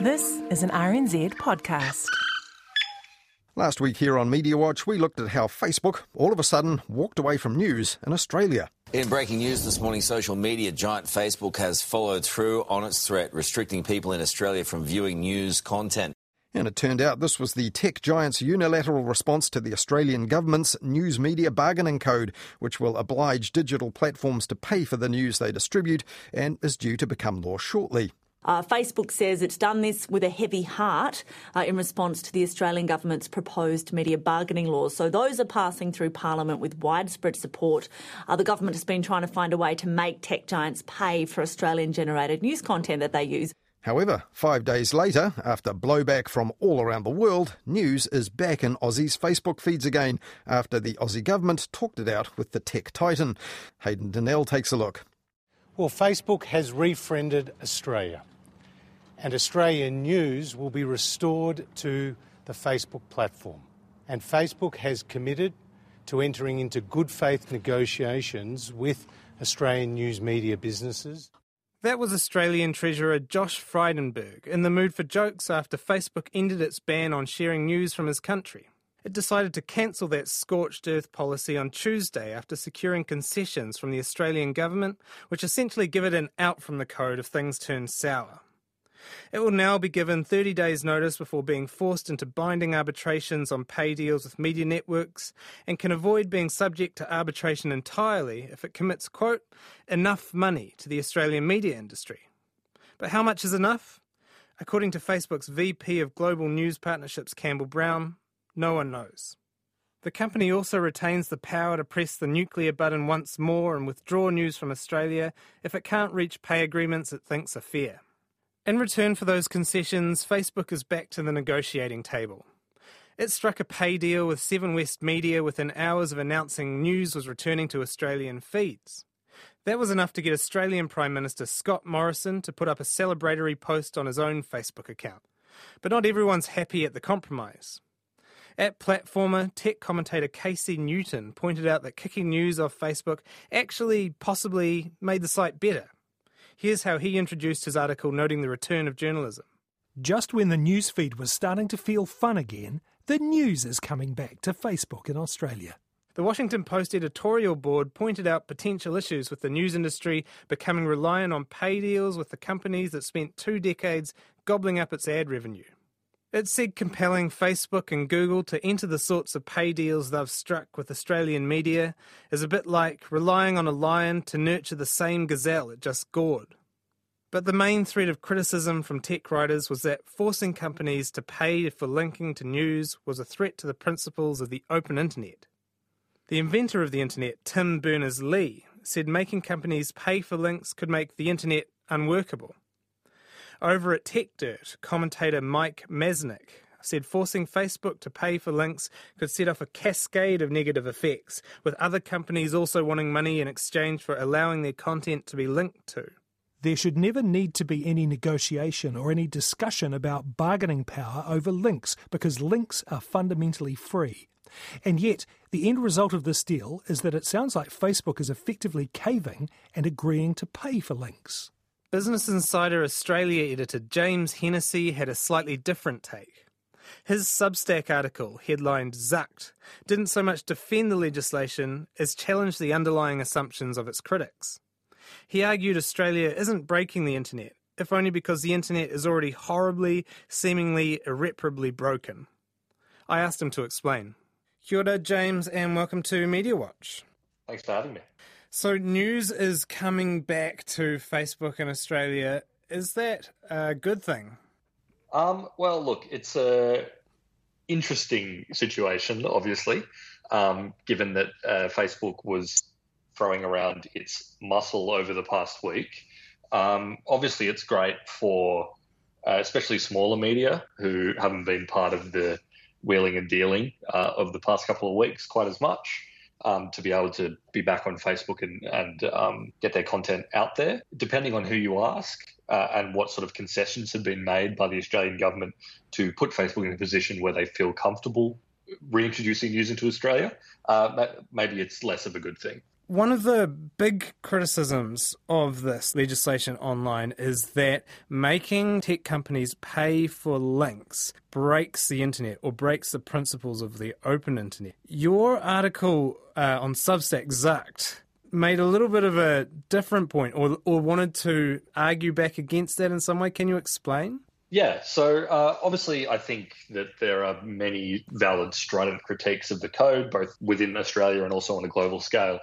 This is an RNZ podcast. Last week here on Media Watch, we looked at how Facebook all of a sudden walked away from news in Australia. In breaking news this morning, social media giant Facebook has followed through on its threat, restricting people in Australia from viewing news content. And it turned out this was the tech giant's unilateral response to the Australian government's News Media Bargaining Code, which will oblige digital platforms to pay for the news they distribute and is due to become law shortly. Uh, Facebook says it's done this with a heavy heart uh, in response to the Australian government's proposed media bargaining laws. So those are passing through Parliament with widespread support. Uh, the government has been trying to find a way to make tech giants pay for Australian generated news content that they use. However, five days later, after blowback from all around the world, news is back in Aussie's Facebook feeds again after the Aussie government talked it out with the tech titan. Hayden Donnell takes a look. Well, Facebook has refriended Australia, and Australian news will be restored to the Facebook platform. And Facebook has committed to entering into good faith negotiations with Australian news media businesses. That was Australian Treasurer Josh Frydenberg in the mood for jokes after Facebook ended its ban on sharing news from his country. It decided to cancel that scorched earth policy on Tuesday after securing concessions from the Australian government, which essentially give it an out from the code if things turn sour. It will now be given 30 days' notice before being forced into binding arbitrations on pay deals with media networks and can avoid being subject to arbitration entirely if it commits, quote, enough money to the Australian media industry. But how much is enough? According to Facebook's VP of Global News Partnerships, Campbell Brown, no one knows. The company also retains the power to press the nuclear button once more and withdraw news from Australia if it can't reach pay agreements it thinks are fair. In return for those concessions, Facebook is back to the negotiating table. It struck a pay deal with Seven West Media within hours of announcing news was returning to Australian feeds. That was enough to get Australian Prime Minister Scott Morrison to put up a celebratory post on his own Facebook account. But not everyone's happy at the compromise. At Platformer, tech commentator Casey Newton pointed out that kicking news off Facebook actually possibly made the site better. Here's how he introduced his article noting the return of journalism. Just when the newsfeed was starting to feel fun again, the news is coming back to Facebook in Australia. The Washington Post editorial board pointed out potential issues with the news industry becoming reliant on pay deals with the companies that spent two decades gobbling up its ad revenue. It said compelling Facebook and Google to enter the sorts of pay deals they've struck with Australian media is a bit like relying on a lion to nurture the same gazelle it just gored. But the main thread of criticism from tech writers was that forcing companies to pay for linking to news was a threat to the principles of the open internet. The inventor of the internet, Tim Berners Lee, said making companies pay for links could make the internet unworkable. Over at TechDirt, commentator Mike Masnick said forcing Facebook to pay for links could set off a cascade of negative effects, with other companies also wanting money in exchange for allowing their content to be linked to. There should never need to be any negotiation or any discussion about bargaining power over links because links are fundamentally free. And yet, the end result of this deal is that it sounds like Facebook is effectively caving and agreeing to pay for links. Business Insider Australia editor James Hennessy had a slightly different take. His Substack article, headlined Zucked, didn't so much defend the legislation as challenge the underlying assumptions of its critics. He argued Australia isn't breaking the internet, if only because the internet is already horribly, seemingly irreparably broken. I asked him to explain. Kia ora, James, and welcome to Media Watch. Thanks for having me. So, news is coming back to Facebook in Australia. Is that a good thing? Um, well, look, it's a interesting situation, obviously, um, given that uh, Facebook was throwing around its muscle over the past week. Um, obviously, it's great for uh, especially smaller media who haven't been part of the wheeling and dealing uh, of the past couple of weeks quite as much um, to be able to be back on Facebook and, and um, get their content out there. Depending on who you ask uh, and what sort of concessions have been made by the Australian government to put Facebook in a position where they feel comfortable reintroducing news into Australia, uh, maybe it's less of a good thing. One of the big criticisms of this legislation online is that making tech companies pay for links breaks the internet or breaks the principles of the open internet. Your article uh, on Substack, Zucked, made a little bit of a different point or, or wanted to argue back against that in some way. Can you explain? Yeah, so uh, obviously, I think that there are many valid, strident critiques of the code, both within Australia and also on a global scale.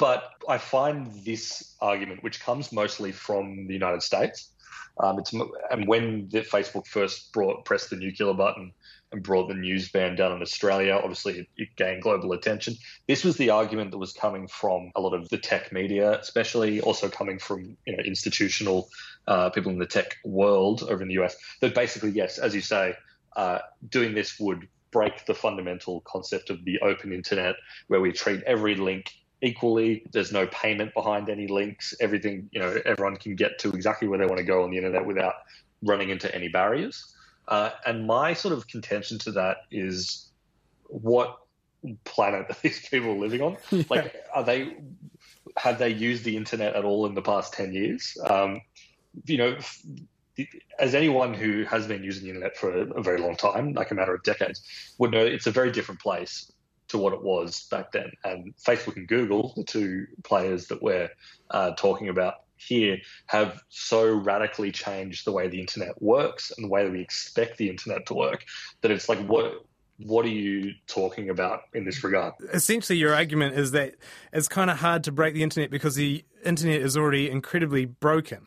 But I find this argument, which comes mostly from the United States, um, it's and when the Facebook first brought pressed the nuclear button and brought the news ban down in Australia, obviously it, it, gained global attention. This was the argument that was coming from a lot of the tech media, especially also coming from you know institutional uh, people in the tech world over in the US. That basically, yes, as you say, uh, doing this would break the fundamental concept of the open internet, where we treat every link equally. There's no payment behind any links. Everything, you know, everyone can get to exactly where they want to go on the internet without running into any barriers. Uh, and my sort of contention to that is what planet are these people living on? Yeah. Like, are they have they used the internet at all in the past ten years? Um, you know, as anyone who has been using the internet for a very long time, like a matter of decades, would know, it's a very different place to what it was back then. And Facebook and Google, the two players that we're uh, talking about here, have so radically changed the way the internet works and the way that we expect the internet to work that it's like, what what are you talking about in this regard? Essentially, your argument is that it's kind of hard to break the internet because the internet is already incredibly broken.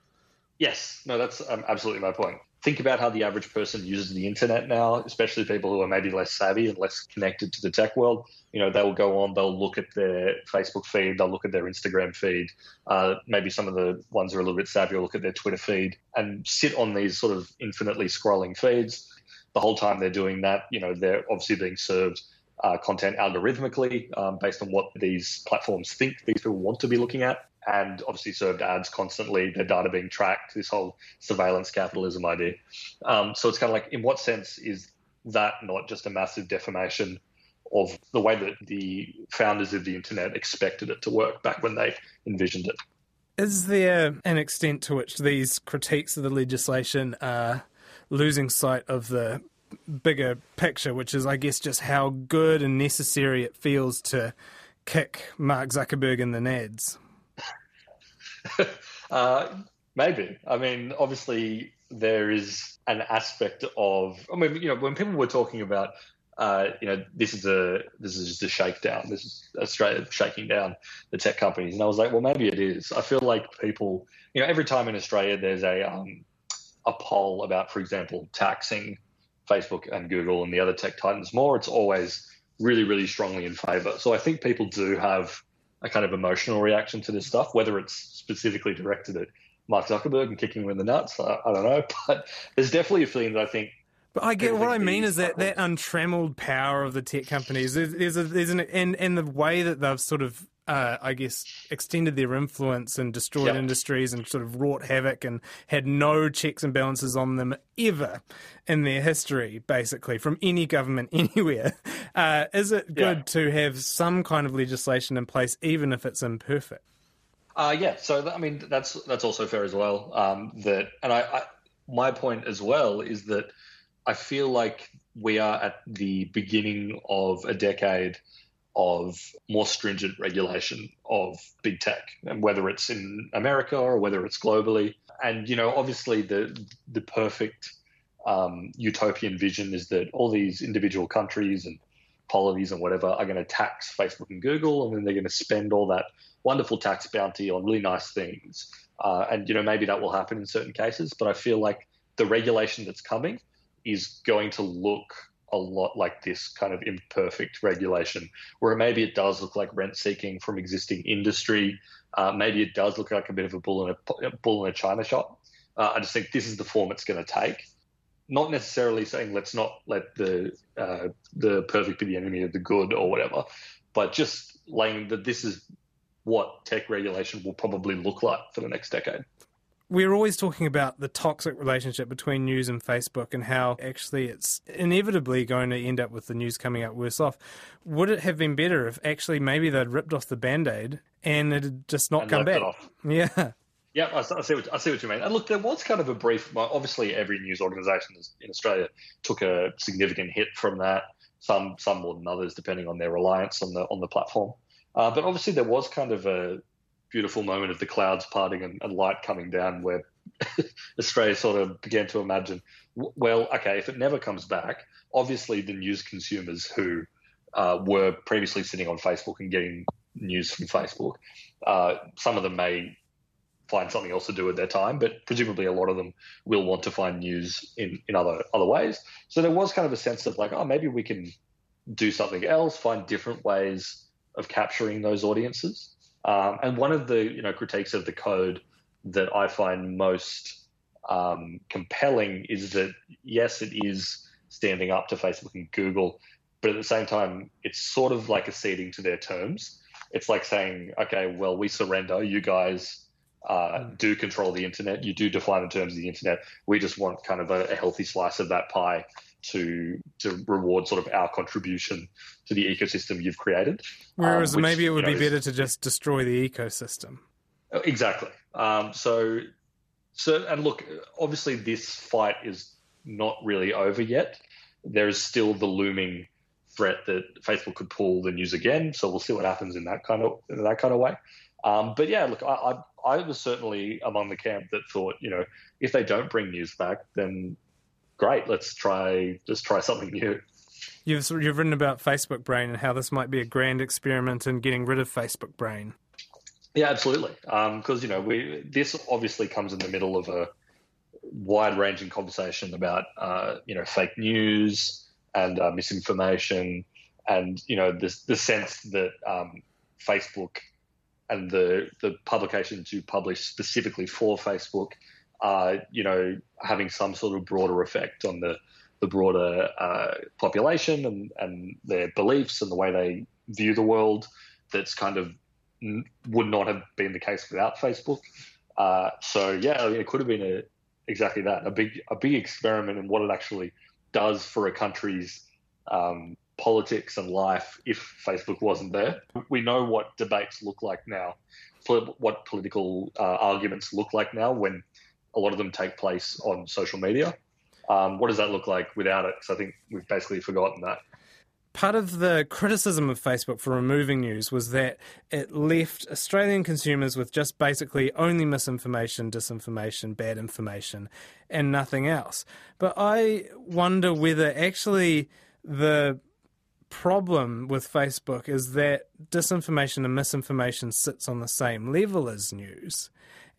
Yes, no, that's um, absolutely my point think about how the average person uses the internet now, especially people who are maybe less savvy and less connected to the tech world. You know, they'll go on, they'll look at their Facebook feed, they'll look at their Instagram feed. Uh, maybe some of the ones who are a little bit savvy will look at their Twitter feed and sit on these sort of infinitely scrolling feeds. The whole time they're doing that, you know, they're obviously being served uh, content algorithmically um, based on what these platforms think these people want to be looking at and obviously served ads constantly, their data being tracked, this whole surveillance capitalism idea. Um, so it's kind of like, in what sense is that not just a massive defamation of the way that the founders of the internet expected it to work back when they envisioned it? Is there an extent to which these critiques of the legislation are losing sight of the bigger picture, which is, I guess, just how good and necessary it feels to kick Mark Zuckerberg in the nads? uh, maybe. I mean, obviously, there is an aspect of. I mean, you know, when people were talking about, uh, you know, this is a this is just a shakedown. This is Australia shaking down the tech companies, and I was like, well, maybe it is. I feel like people, you know, every time in Australia there's a um, a poll about, for example, taxing Facebook and Google and the other tech titans more, it's always really, really strongly in favour. So I think people do have a kind of emotional reaction to this stuff, whether it's specifically directed at Mark Zuckerberg and kicking him in the nuts. I, I don't know, but there's definitely a feeling that I think but I get what I mean is that that untrammeled power of the tech companies. There's, there's, a, there's an and and the way that they've sort of uh, I guess, extended their influence and destroyed yep. industries and sort of wrought havoc and had no checks and balances on them ever in their history, basically, from any government anywhere. Uh, is it good yeah. to have some kind of legislation in place, even if it's imperfect? Uh, yeah, so I mean that's that's also fair as well. Um, that and I, I, my point as well is that I feel like we are at the beginning of a decade of more stringent regulation of big tech, and whether it's in America or whether it's globally. And you know, obviously, the the perfect um, utopian vision is that all these individual countries and polities and whatever are going to tax Facebook and Google, and then they're going to spend all that wonderful tax bounty on really nice things. Uh, and you know, maybe that will happen in certain cases, but I feel like the regulation that's coming is going to look a lot like this kind of imperfect regulation, where maybe it does look like rent seeking from existing industry. Uh, maybe it does look like a bit of a bull in a, a bull in a china shop. Uh, I just think this is the form it's going to take. Not necessarily saying let's not let the uh, the perfect be the enemy of the good or whatever, but just laying that this is what tech regulation will probably look like for the next decade. We're always talking about the toxic relationship between news and Facebook and how actually it's inevitably going to end up with the news coming out worse off. Would it have been better if actually maybe they'd ripped off the band aid and it had just not And come back? Yeah. Yeah, I I see, what, I see what you mean. And look, there was kind of a brief. Well, obviously, every news organisation in Australia took a significant hit from that. Some, some more than others, depending on their reliance on the on the platform. Uh, but obviously, there was kind of a beautiful moment of the clouds parting and, and light coming down, where Australia sort of began to imagine, well, okay, if it never comes back, obviously the news consumers who uh, were previously sitting on Facebook and getting news from Facebook, uh, some of them may find something else to do with their time, but presumably a lot of them will want to find news in, in other other ways. So there was kind of a sense of like, oh, maybe we can do something else, find different ways of capturing those audiences. Um, and one of the you know critiques of the code that I find most um, compelling is that yes, it is standing up to Facebook and Google, but at the same time, it's sort of like acceding to their terms. It's like saying, okay, well, we surrender. You guys uh, do control the internet. You do define the terms of the internet. We just want kind of a, a healthy slice of that pie to to reward sort of our contribution to the ecosystem you've created. Whereas um, which, maybe it would you be know, is- better to just destroy the ecosystem. Exactly. Um, so, so and look, obviously this fight is not really over yet. There is still the looming threat that Facebook could pull the news again. So we'll see what happens in that kind of in that kind of way. Um, but yeah, look, I, I I was certainly among the camp that thought, you know, if they don't bring news back, then great, let's try just try something new. You've you've written about Facebook Brain and how this might be a grand experiment in getting rid of Facebook Brain. Yeah, absolutely. Because you know, we this obviously comes in the middle of a wide-ranging conversation about uh, you know fake news and uh, misinformation, and you know the the sense that um, Facebook and the the publications you publish specifically for Facebook you know having some sort of broader effect on the the broader uh, population and, and their beliefs and the way they view the world. That's kind of would not have been the case without Facebook. Uh, so yeah, I mean, it could have been a, exactly that a big a big experiment in what it actually does for a country's um, politics and life if Facebook wasn't there. We know what debates look like now, what political uh, arguments look like now when a lot of them take place on social media. Um, what does that look like without it? Because I think we've basically forgotten that. Part of the criticism of Facebook for removing news was that it left Australian consumers with just basically only misinformation, disinformation, bad information, and nothing else. But I wonder whether actually the problem with Facebook is that disinformation and misinformation sits on the same level as news.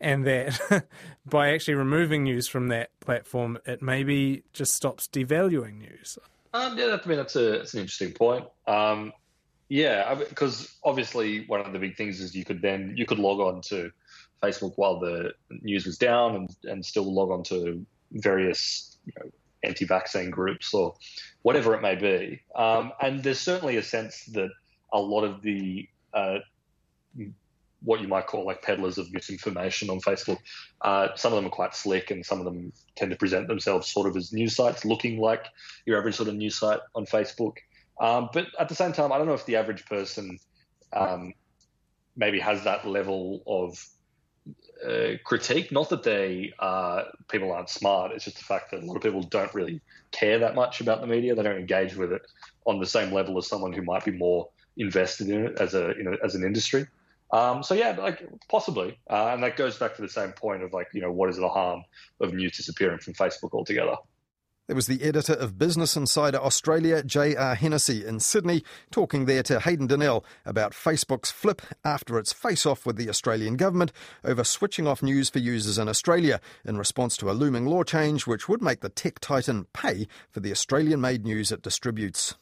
And that by actually removing news from that platform, it maybe just stops devaluing news. Um, yeah, I mean that's a that's an interesting point. Um, yeah, because obviously one of the big things is you could then you could log on to Facebook while the news was down and, and still log on to various you know, anti-vaccine groups or whatever it may be. Um, and there's certainly a sense that a lot of the uh, what you might call like peddlers of misinformation on Facebook. Uh, some of them are quite slick, and some of them tend to present themselves sort of as news sites, looking like your average sort of news site on Facebook. Um, but at the same time, I don't know if the average person um, maybe has that level of uh, critique. Not that they uh, people aren't smart. It's just the fact that a lot of people don't really care that much about the media. They don't engage with it on the same level as someone who might be more invested in it as a you know, as an industry. Um, so yeah, like possibly, uh, and that goes back to the same point of like you know what is the harm of news disappearing from Facebook altogether. There was the editor of Business Insider Australia, J.R. Hennessy, in Sydney, talking there to Hayden Donnell about Facebook's flip after its face off with the Australian government over switching off news for users in Australia in response to a looming law change which would make the tech titan pay for the Australian made news it distributes.